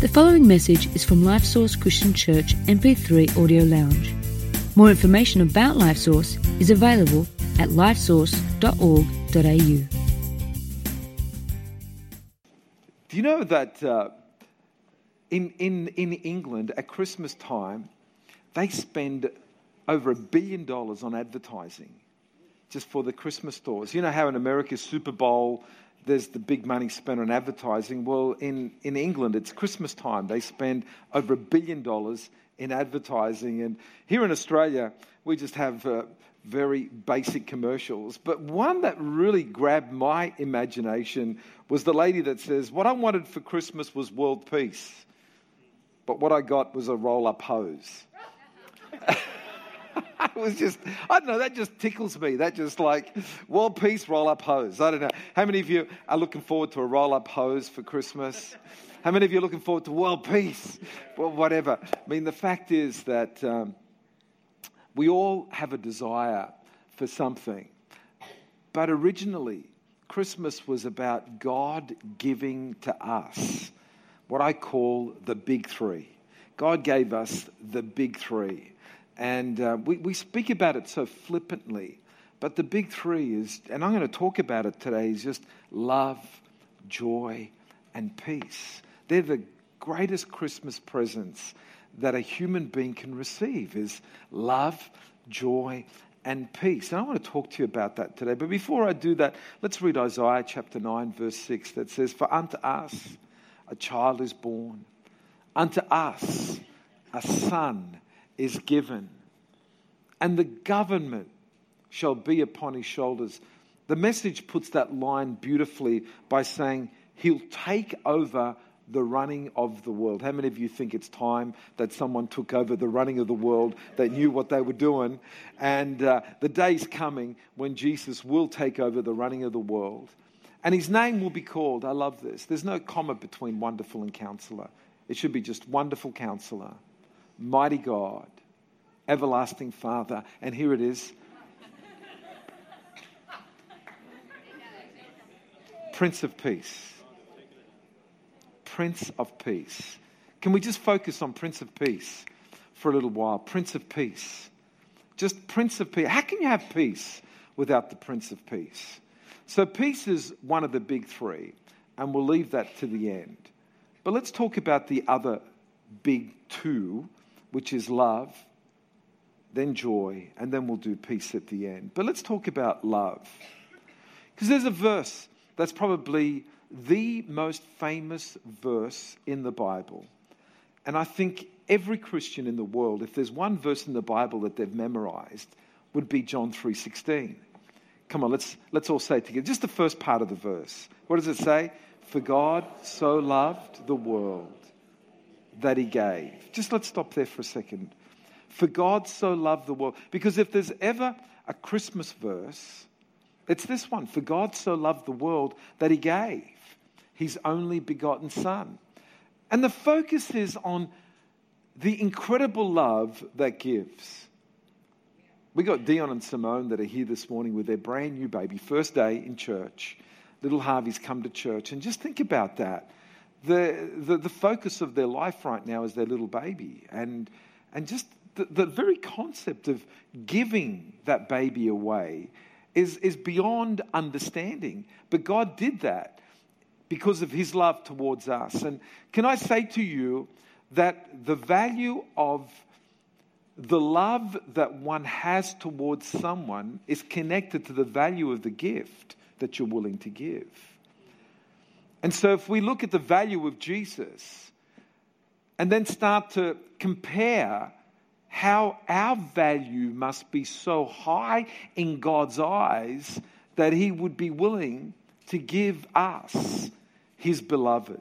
The following message is from Life Source Christian Church MP3 Audio Lounge. More information about Life Source is available at lifesource.org.au. Do you know that uh, in, in, in England at Christmas time, they spend over a billion dollars on advertising just for the Christmas stores? You know how in America, Super Bowl, there's the big money spent on advertising. Well, in, in England, it's Christmas time. They spend over a billion dollars in advertising. And here in Australia, we just have uh, very basic commercials. But one that really grabbed my imagination was the lady that says, What I wanted for Christmas was world peace, but what I got was a roll up hose. it was just, I don't know, that just tickles me. That just like, world peace, roll up hose. I don't know. How many of you are looking forward to a roll up hose for Christmas? How many of you are looking forward to world peace? Well, whatever. I mean, the fact is that um, we all have a desire for something. But originally, Christmas was about God giving to us what I call the big three. God gave us the big three. And uh, we, we speak about it so flippantly. But the big three is, and I'm going to talk about it today, is just love, joy, and peace. They're the greatest Christmas presents that a human being can receive is love, joy, and peace. And I want to talk to you about that today. But before I do that, let's read Isaiah chapter 9, verse 6 that says, For unto us a child is born, unto us a son is given, and the government shall be upon his shoulders. The message puts that line beautifully by saying, He'll take over the running of the world. How many of you think it's time that someone took over the running of the world, that knew what they were doing? And uh, the day's coming when Jesus will take over the running of the world. And his name will be called, I love this, there's no comma between wonderful and counselor. It should be just wonderful counselor, mighty God, everlasting Father. And here it is Prince of Peace. Prince of Peace. Can we just focus on Prince of Peace for a little while? Prince of Peace. Just Prince of Peace. How can you have peace without the Prince of Peace? So, peace is one of the big three, and we'll leave that to the end. But let's talk about the other big two, which is love, then joy, and then we'll do peace at the end. But let's talk about love. Because there's a verse that's probably the most famous verse in the Bible. And I think every Christian in the world, if there's one verse in the Bible that they've memorized, would be John 3:16. Come on, let's let's all say it together. Just the first part of the verse. What does it say? For God so loved the world that he gave. Just let's stop there for a second. For God so loved the world. Because if there's ever a Christmas verse, it's this one. For God so loved the world that he gave his only begotten Son. And the focus is on the incredible love that gives. We got Dion and Simone that are here this morning with their brand new baby, first day in church. Little Harvey's come to church, and just think about that. The, the, the focus of their life right now is their little baby, and, and just the, the very concept of giving that baby away is, is beyond understanding. But God did that because of his love towards us. And can I say to you that the value of the love that one has towards someone is connected to the value of the gift that you're willing to give. And so, if we look at the value of Jesus and then start to compare how our value must be so high in God's eyes that He would be willing to give us His beloved.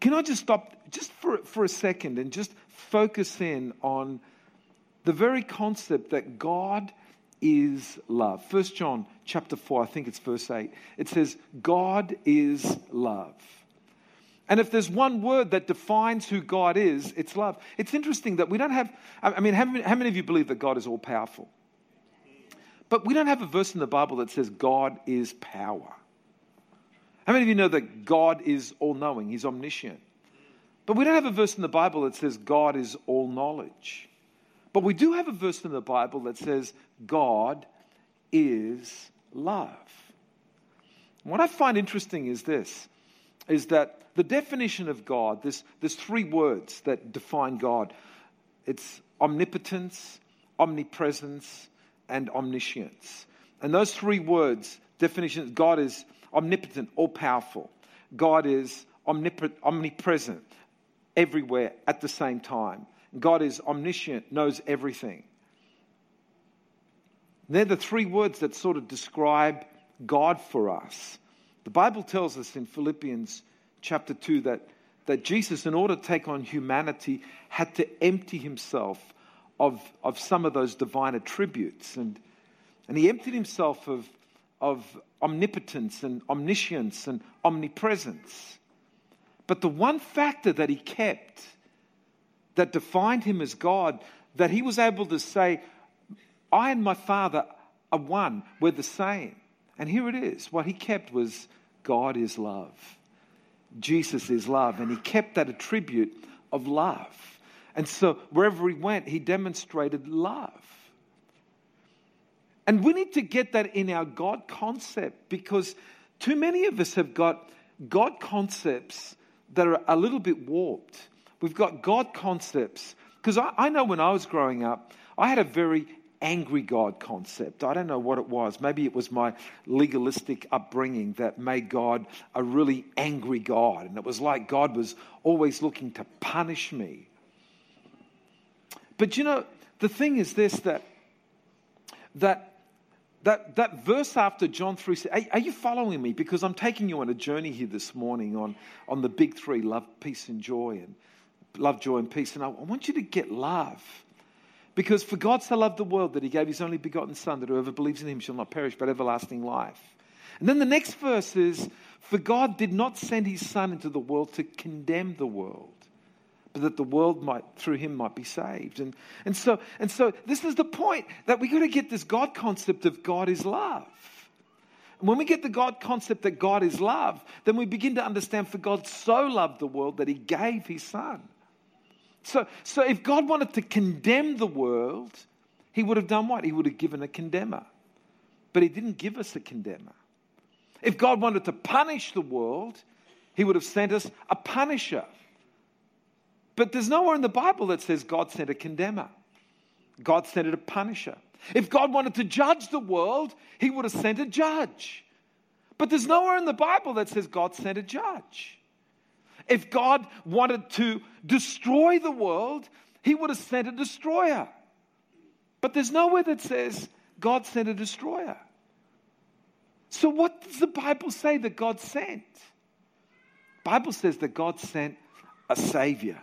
Can I just stop just for, for a second and just focus in on the very concept that God is love. First John chapter 4, I think it's verse 8. It says, God is love. And if there's one word that defines who God is, it's love. It's interesting that we don't have, I mean, how many, how many of you believe that God is all powerful? But we don't have a verse in the Bible that says God is power. How many of you know that God is all knowing? He's omniscient. But we don't have a verse in the Bible that says God is all knowledge. But we do have a verse in the Bible that says God is love. What I find interesting is this is that the definition of God, this, there's three words that define God. It's omnipotence, omnipresence, and omniscience. And those three words, definitions, God is omnipotent, all powerful. God is omnipresent, everywhere at the same time. God is omniscient, knows everything. They're the three words that sort of describe God for us. The Bible tells us in Philippians chapter 2 that, that Jesus, in order to take on humanity, had to empty himself of, of some of those divine attributes. And, and he emptied himself of, of omnipotence and omniscience and omnipresence. But the one factor that he kept that defined him as God, that he was able to say, I and my Father are one, we're the same. And here it is. What he kept was God is love. Jesus is love. And he kept that attribute of love. And so wherever he went, he demonstrated love. And we need to get that in our God concept because too many of us have got God concepts that are a little bit warped. We've got God concepts. Because I, I, know when I was growing up, I had a very angry God concept. I don't know what it was. Maybe it was my legalistic upbringing that made God a really angry God. And it was like God was always looking to punish me. But you know, the thing is this that that that, that verse after John 3, are, are you following me? Because I'm taking you on a journey here this morning on, on the big three love, peace, and joy. And love, joy, and peace. And I, want you to get love. Because for God so loved the world that he gave his only begotten Son, that whoever believes in him shall not perish, but everlasting life. And then the next verse is For God did not send his Son into the world to condemn the world, but that the world might, through him, might be saved. And, and, so, and so this is the point that we've got to get this God concept of God is love. And when we get the God concept that God is love, then we begin to understand for God so loved the world that he gave his Son. So, so if God wanted to condemn the world, he would have done what? He would have given a condemner. But he didn't give us a condemner. If God wanted to punish the world, he would have sent us a punisher. But there's nowhere in the Bible that says God sent a condemner. God sent a punisher. If God wanted to judge the world, he would have sent a judge. But there's nowhere in the Bible that says God sent a judge. If God wanted to destroy the world, he would have sent a destroyer. But there's nowhere that says God sent a destroyer. So what does the Bible say that God sent? Bible says that God sent a savior.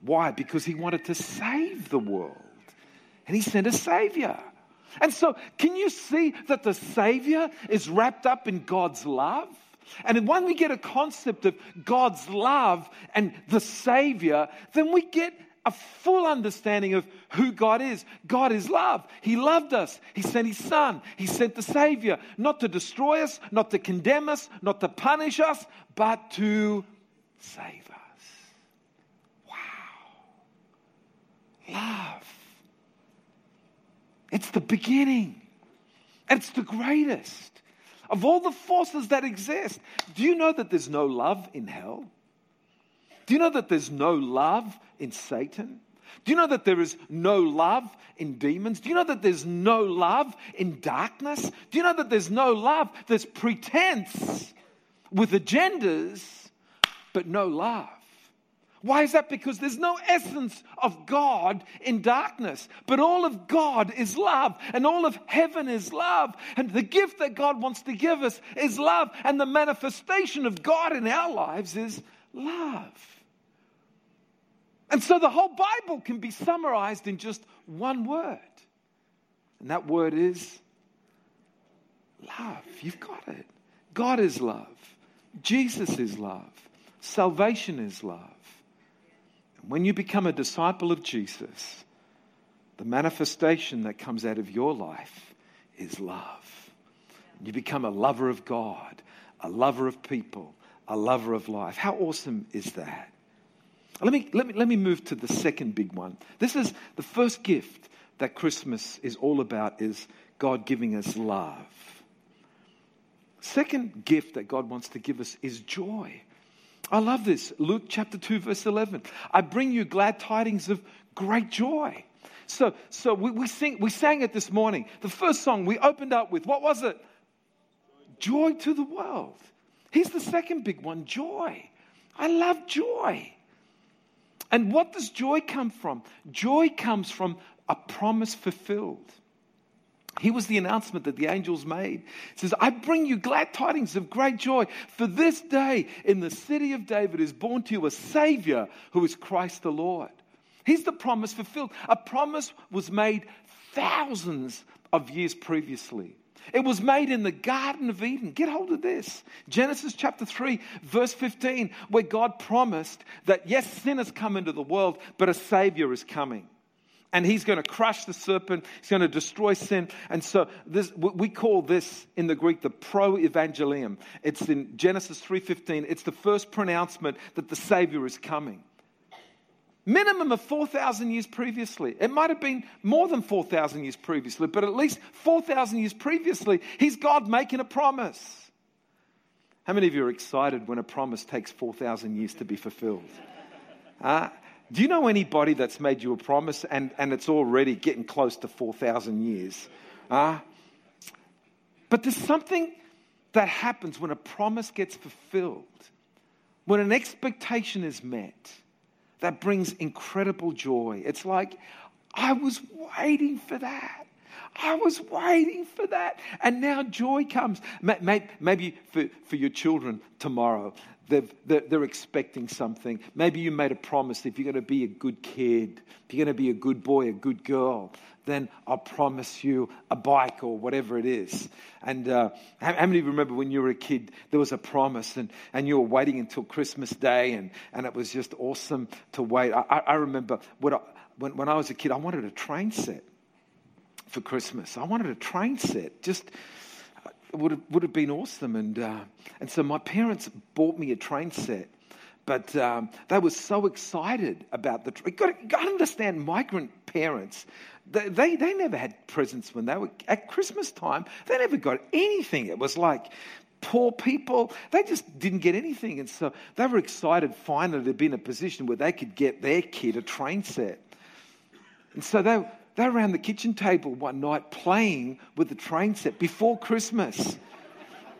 Why? Because he wanted to save the world. And he sent a savior. And so, can you see that the savior is wrapped up in God's love? And when we get a concept of God's love and the Savior, then we get a full understanding of who God is. God is love. He loved us. He sent His Son. He sent the Savior, not to destroy us, not to condemn us, not to punish us, but to save us. Wow. Love. It's the beginning, it's the greatest. Of all the forces that exist, do you know that there's no love in hell? Do you know that there's no love in Satan? Do you know that there is no love in demons? Do you know that there's no love in darkness? Do you know that there's no love? There's pretense with agendas, but no love. Why is that? Because there's no essence of God in darkness, but all of God is love, and all of heaven is love. And the gift that God wants to give us is love, and the manifestation of God in our lives is love. And so the whole Bible can be summarized in just one word, and that word is love. You've got it. God is love, Jesus is love, salvation is love. When you become a disciple of Jesus, the manifestation that comes out of your life is love. You become a lover of God, a lover of people, a lover of life. How awesome is that? Let me, let me, let me move to the second big one. This is the first gift that Christmas is all about is God giving us love. Second gift that God wants to give us is joy. I love this. Luke chapter 2, verse 11. I bring you glad tidings of great joy. So, so we, we, sing, we sang it this morning. The first song we opened up with, what was it? Joy to the world. Here's the second big one joy. I love joy. And what does joy come from? Joy comes from a promise fulfilled. He was the announcement that the angels made. It says, I bring you glad tidings of great joy. For this day in the city of David is born to you a Savior who is Christ the Lord. He's the promise fulfilled. A promise was made thousands of years previously. It was made in the Garden of Eden. Get hold of this. Genesis chapter 3, verse 15, where God promised that yes, sin has come into the world, but a Savior is coming and he's going to crush the serpent. He's going to destroy sin. And so this, we call this in the Greek the pro-evangelium. It's in Genesis 3.15. It's the first pronouncement that the Savior is coming. Minimum of 4,000 years previously. It might have been more than 4,000 years previously, but at least 4,000 years previously, he's God making a promise. How many of you are excited when a promise takes 4,000 years to be fulfilled? Uh, do you know anybody that's made you a promise and, and it's already getting close to 4,000 years? Uh, but there's something that happens when a promise gets fulfilled, when an expectation is met, that brings incredible joy. It's like, I was waiting for that. I was waiting for that. And now joy comes. Maybe for, for your children tomorrow, they're, they're, expecting something. Maybe you made a promise if you're going to be a good kid, if you're going to be a good boy, a good girl, then I'll promise you a bike or whatever it is. And uh, how, how, many remember when you were a kid, there was a promise and, and you were waiting until Christmas Day and, and it was just awesome to wait? I, I remember I, when, when I was a kid, I wanted a train set for Christmas. I wanted a train set. Just would have, would have been awesome. And, uh, and so my parents bought me a train set. But um, they were so excited about the. You got, got to understand, migrant parents, they, they, they never had presents when they were at Christmas time. They never got anything. It was like poor people, they just didn't get anything. And so they were excited finally to be in a position where they could get their kid a train set. And so they, they were around the kitchen table one night playing with the train set before Christmas.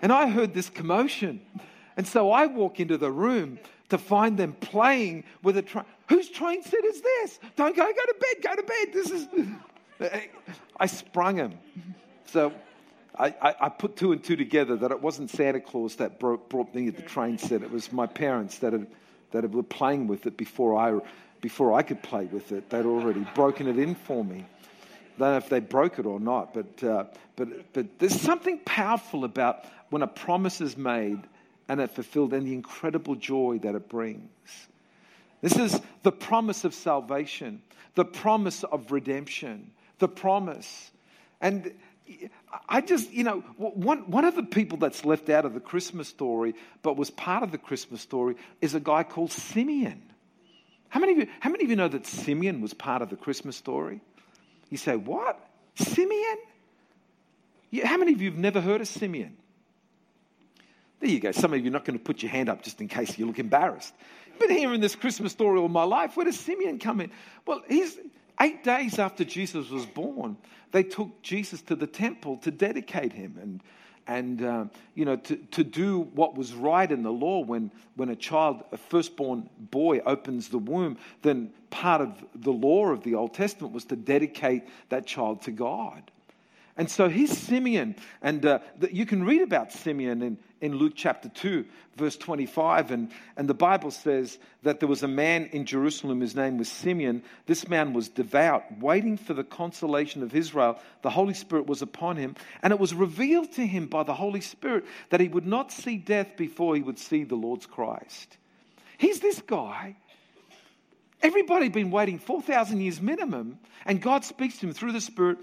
And I heard this commotion. And so I walk into the room to find them playing with a train. Whose train set is this? Don't go, go to bed, go to bed. This is. I sprung him. So I, I, I, put two and two together that it wasn't Santa Claus that brought, brought me the train set. It was my parents that, had, that were playing with it before I before I could play with it. They'd already broken it in for me. I don't know if they broke it or not, but, uh, but, but there's something powerful about when a promise is made and it's fulfilled and the incredible joy that it brings. This is the promise of salvation, the promise of redemption, the promise. And I just, you know, one, one of the people that's left out of the Christmas story, but was part of the Christmas story, is a guy called Simeon. How many, of you, how many of you know that Simeon was part of the Christmas story? You say, What? Simeon? Yeah, how many of you have never heard of Simeon? There you go. Some of you are not going to put your hand up just in case you look embarrassed. Been hearing this Christmas story all my life. Where does Simeon come in? Well, he's eight days after Jesus was born, they took Jesus to the temple to dedicate him. And and uh, you know to, to do what was right in the law when when a child a firstborn boy opens the womb then part of the law of the old testament was to dedicate that child to god and so he's Simeon. And uh, the, you can read about Simeon in, in Luke chapter 2, verse 25. And, and the Bible says that there was a man in Jerusalem, his name was Simeon. This man was devout, waiting for the consolation of Israel. The Holy Spirit was upon him. And it was revealed to him by the Holy Spirit that he would not see death before he would see the Lord's Christ. He's this guy. Everybody been waiting 4,000 years minimum. And God speaks to him through the Spirit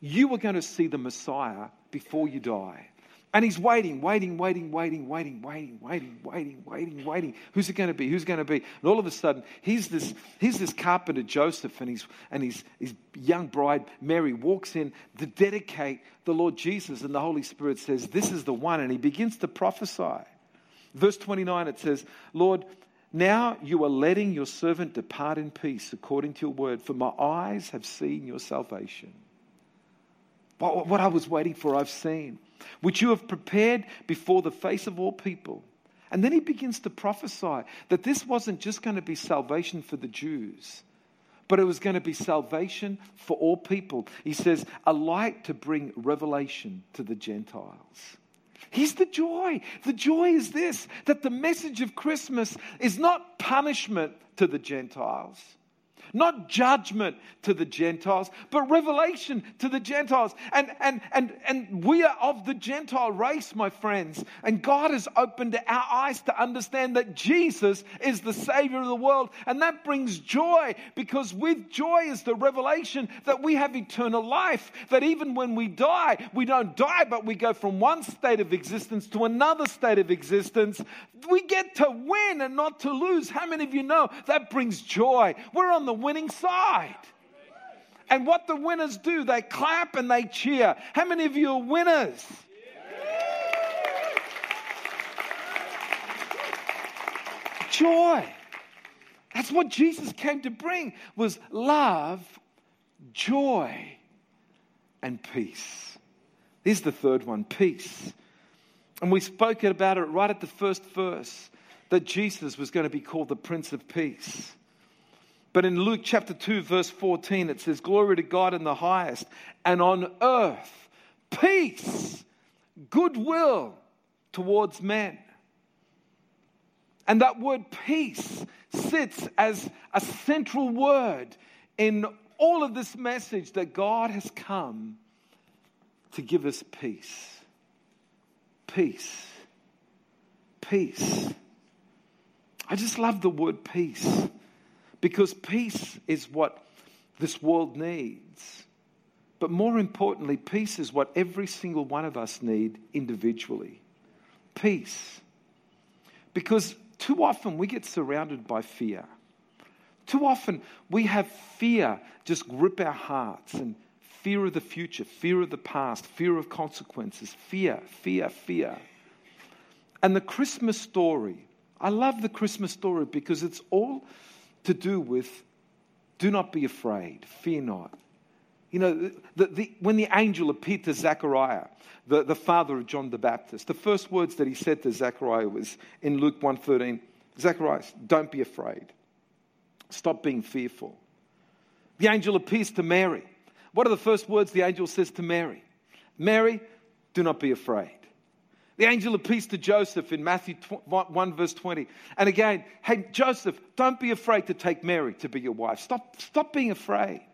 you are going to see the Messiah before you die. And he's waiting, waiting, waiting, waiting, waiting, waiting, waiting, waiting, waiting, waiting. Who's it going to be? Who's going to be? And all of a sudden, here's this, here's this carpenter, Joseph, and, his, and his, his young bride, Mary, walks in to dedicate the Lord Jesus. And the Holy Spirit says, This is the one. And he begins to prophesy. Verse 29, it says, Lord, now you are letting your servant depart in peace according to your word, for my eyes have seen your salvation. What I was waiting for, I've seen, which you have prepared before the face of all people. And then he begins to prophesy that this wasn't just going to be salvation for the Jews, but it was going to be salvation for all people. He says, a light to bring revelation to the Gentiles. Here's the joy. The joy is this that the message of Christmas is not punishment to the Gentiles. Not judgment to the Gentiles, but revelation to the Gentiles. And, and, and, and we are of the Gentile race, my friends. And God has opened our eyes to understand that Jesus is the Savior of the world. And that brings joy because with joy is the revelation that we have eternal life. That even when we die, we don't die, but we go from one state of existence to another state of existence. We get to win and not to lose. How many of you know that brings joy? We're on the winning side. And what the winners do, they clap and they cheer. How many of you are winners? Joy. That's what Jesus came to bring was love, joy, and peace. Here's the third one, peace. And we spoke about it right at the first verse that Jesus was going to be called the Prince of Peace. But in Luke chapter 2, verse 14, it says, Glory to God in the highest, and on earth, peace, goodwill towards men. And that word peace sits as a central word in all of this message that God has come to give us peace. Peace. Peace. I just love the word peace. Because peace is what this world needs. But more importantly, peace is what every single one of us need individually. Peace. Because too often we get surrounded by fear. Too often we have fear just grip our hearts and fear of the future, fear of the past, fear of consequences, fear, fear, fear. And the Christmas story, I love the Christmas story because it's all to do with do not be afraid, fear not. You know, the, the, when the angel appeared to Zechariah, the, the father of John the Baptist, the first words that he said to Zechariah was in Luke 1.13, Zechariah, don't be afraid. Stop being fearful. The angel appears to Mary. What are the first words the angel says to Mary? Mary, do not be afraid. The angel of peace to Joseph in Matthew 1, verse 20. And again, hey, Joseph, don't be afraid to take Mary to be your wife. Stop, stop being afraid.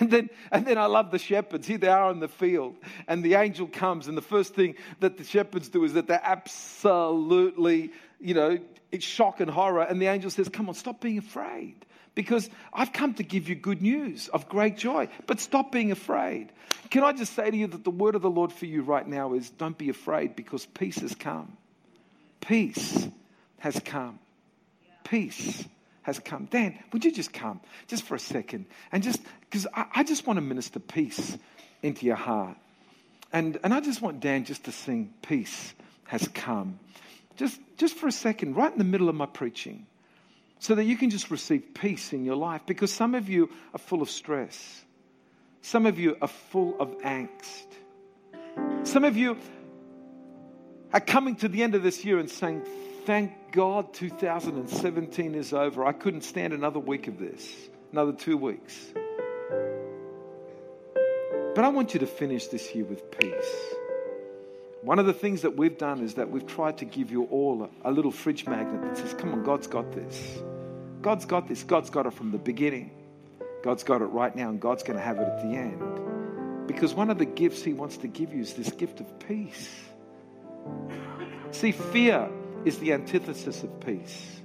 And then, and then I love the shepherds. Here they are in the field, and the angel comes, and the first thing that the shepherds do is that they're absolutely, you know, it's shock and horror. And the angel says, Come on, stop being afraid because I've come to give you good news of great joy. But stop being afraid. Can I just say to you that the word of the Lord for you right now is don't be afraid because peace has come. Peace has come. Peace has come. Dan, would you just come just for a second? And just because I, I, just want to minister peace into your heart. And, and I just want Dan just to sing, Peace has come. Just, just for a second, right in the middle of my preaching so that you can just receive peace in your life because some of you are full of stress. Some of you are full of angst. Some of you are coming to the end of this year and saying, Thank God 2017 is over. I couldn't stand another week of this, another two weeks. But I want you to finish this year with peace. One of the things that we've done is that we've tried to give you all a, a little fridge magnet that says, Come on, God's got this. God's got this. God's got it from the beginning. God's got it right now, and God's going to have it at the end. Because one of the gifts He wants to give you is this gift of peace. See, fear is the antithesis of peace.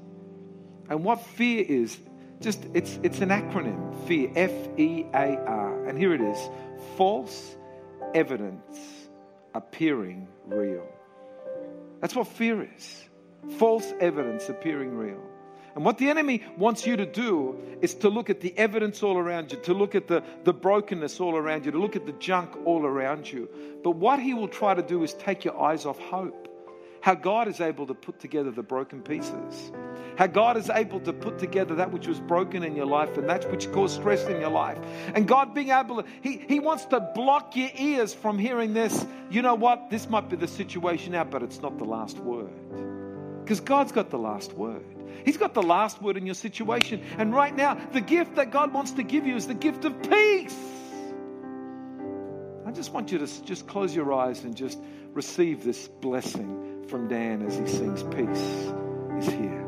And what fear is, just it's it's an acronym. Fear, F E A R. And here it is: false evidence appearing real. That's what fear is false evidence appearing real. And what the enemy wants you to do is to look at the evidence all around you, to look at the, the brokenness all around you, to look at the junk all around you. But what he will try to do is take your eyes off hope. How God is able to put together the broken pieces. How God is able to put together that which was broken in your life and that which caused stress in your life. And God being able to, He, he wants to block your ears from hearing this. You know what? This might be the situation now, but it's not the last word. Because God's got the last word. He's got the last word in your situation. And right now, the gift that God wants to give you is the gift of peace. I just want you to just close your eyes and just receive this blessing from Dan as he sings Peace is here.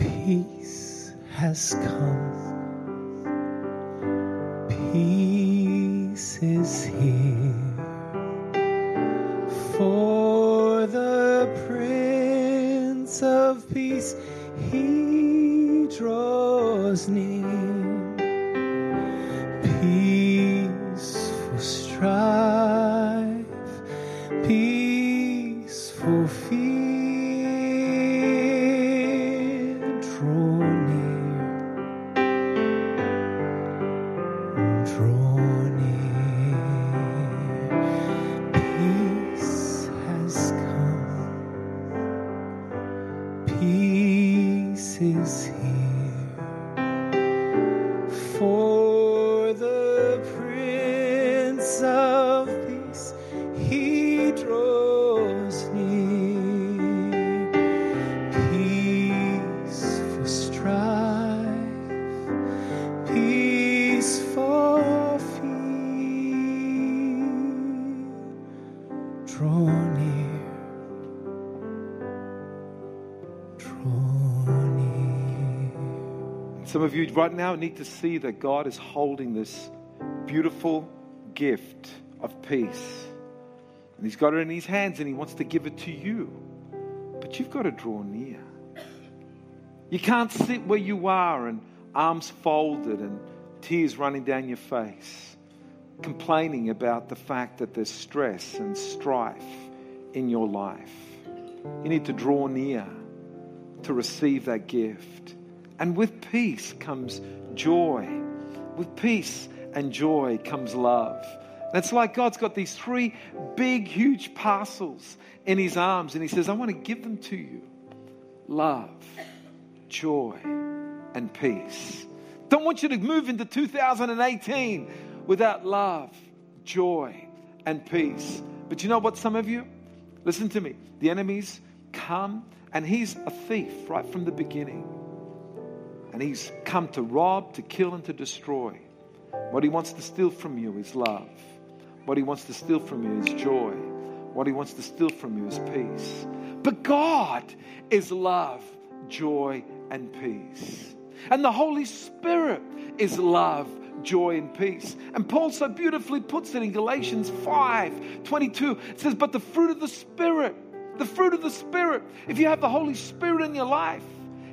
Peace has come. Peace is here. For he draws near. Some of you right now need to see that God is holding this beautiful gift of peace. And He's got it in His hands and He wants to give it to you. But you've got to draw near. You can't sit where you are and arms folded and tears running down your face, complaining about the fact that there's stress and strife in your life. You need to draw near to receive that gift. And with peace comes joy. With peace and joy comes love. And it's like God's got these three big, huge parcels in His arms, and He says, I want to give them to you love, joy, and peace. Don't want you to move into 2018 without love, joy, and peace. But you know what, some of you? Listen to me. The enemy's come, and he's a thief right from the beginning. And he's come to rob, to kill, and to destroy. What he wants to steal from you is love. What he wants to steal from you is joy. What he wants to steal from you is peace. But God is love, joy, and peace. And the Holy Spirit is love, joy, and peace. And Paul so beautifully puts it in Galatians 5 22. It says, But the fruit of the Spirit, the fruit of the Spirit, if you have the Holy Spirit in your life,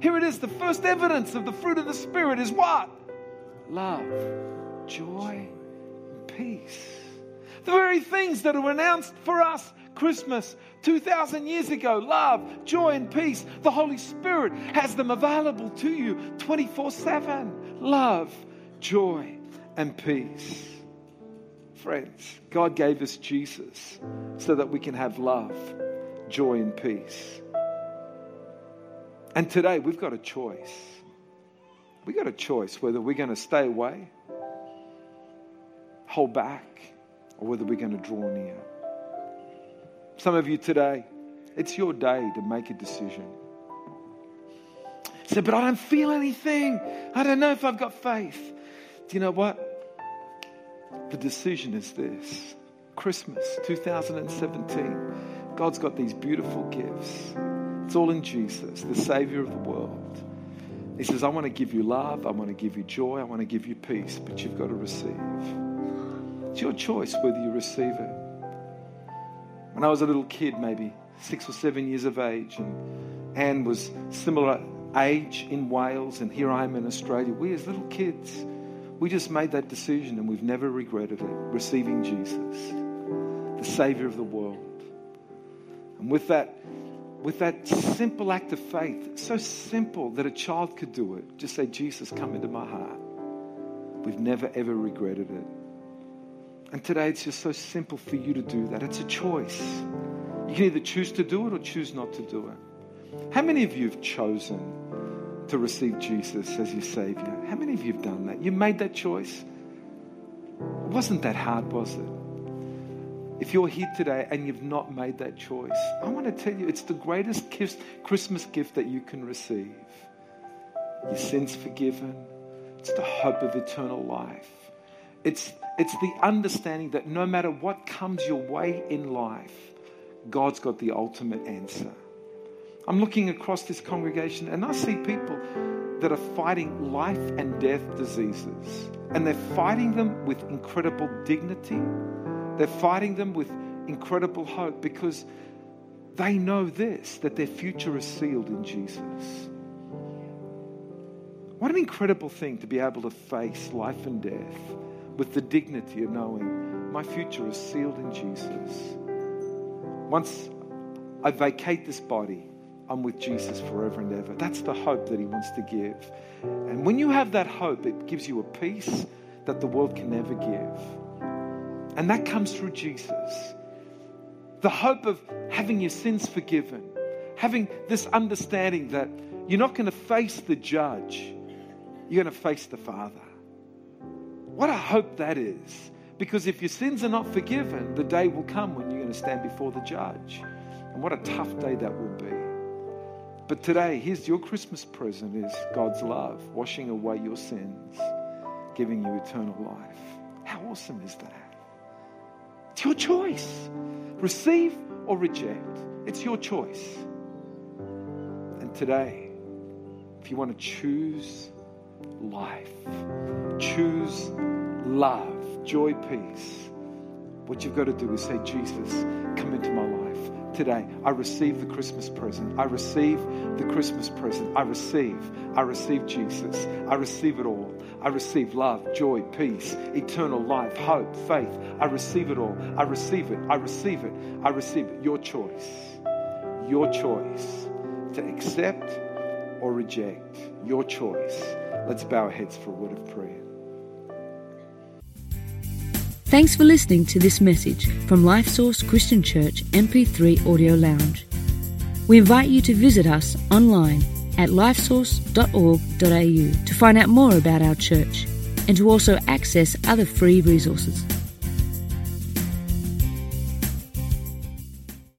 here it is. The first evidence of the fruit of the Spirit is what? Love, joy, peace. The very things that are announced for us Christmas 2,000 years ago love, joy, and peace. The Holy Spirit has them available to you 24 7. Love, joy, and peace. Friends, God gave us Jesus so that we can have love, joy, and peace. And today we've got a choice. We've got a choice whether we're going to stay away, hold back, or whether we're going to draw near. Some of you today, it's your day to make a decision. Say, but I don't feel anything. I don't know if I've got faith. Do you know what? The decision is this Christmas 2017. God's got these beautiful gifts. It's all in Jesus, the Savior of the world. He says, I want to give you love, I want to give you joy, I want to give you peace, but you've got to receive. It's your choice whether you receive it. When I was a little kid, maybe six or seven years of age, and Anne was similar age in Wales, and here I am in Australia, we as little kids, we just made that decision and we've never regretted it, receiving Jesus. the Savior of the world. And with that, with that simple act of faith, so simple that a child could do it, just say, Jesus, come into my heart. We've never ever regretted it. And today it's just so simple for you to do that. It's a choice. You can either choose to do it or choose not to do it. How many of you have chosen to receive Jesus as your Savior? How many of you have done that? You made that choice? It wasn't that hard, was it? If you're here today and you've not made that choice, I want to tell you it's the greatest Christmas gift that you can receive. Your sins forgiven. It's the hope of eternal life. It's, it's the understanding that no matter what comes your way in life, God's got the ultimate answer. I'm looking across this congregation and I see people that are fighting life and death diseases. And they're fighting them with incredible dignity. They're fighting them with incredible hope because they know this that their future is sealed in Jesus. What an incredible thing to be able to face life and death with the dignity of knowing my future is sealed in Jesus. Once I vacate this body, I'm with Jesus forever and ever. That's the hope that He wants to give. And when you have that hope, it gives you a peace that the world can never give. And that comes through Jesus. The hope of having your sins forgiven, having this understanding that you're not going to face the judge, you're going to face the Father. What a hope that is. Because if your sins are not forgiven, the day will come when you're going to stand before the judge. And what a tough day that will be. But today, here's your Christmas present is God's love, washing away your sins, giving you eternal life. How awesome is that? It's your choice. Receive or reject. It's your choice. And today, if you want to choose life, choose love, joy, peace, what you've got to do is say, Jesus, come into my life. Today, I receive the Christmas present. I receive the Christmas present. I receive. I receive Jesus. I receive it all. I receive love, joy, peace, eternal life, hope, faith. I receive it all. I receive it. I receive it. I receive it. Your choice. Your choice to accept or reject. Your choice. Let's bow our heads for a word of prayer. Thanks for listening to this message from LifeSource Christian Church MP3 Audio Lounge. We invite you to visit us online at lifesource.org.au to find out more about our church and to also access other free resources.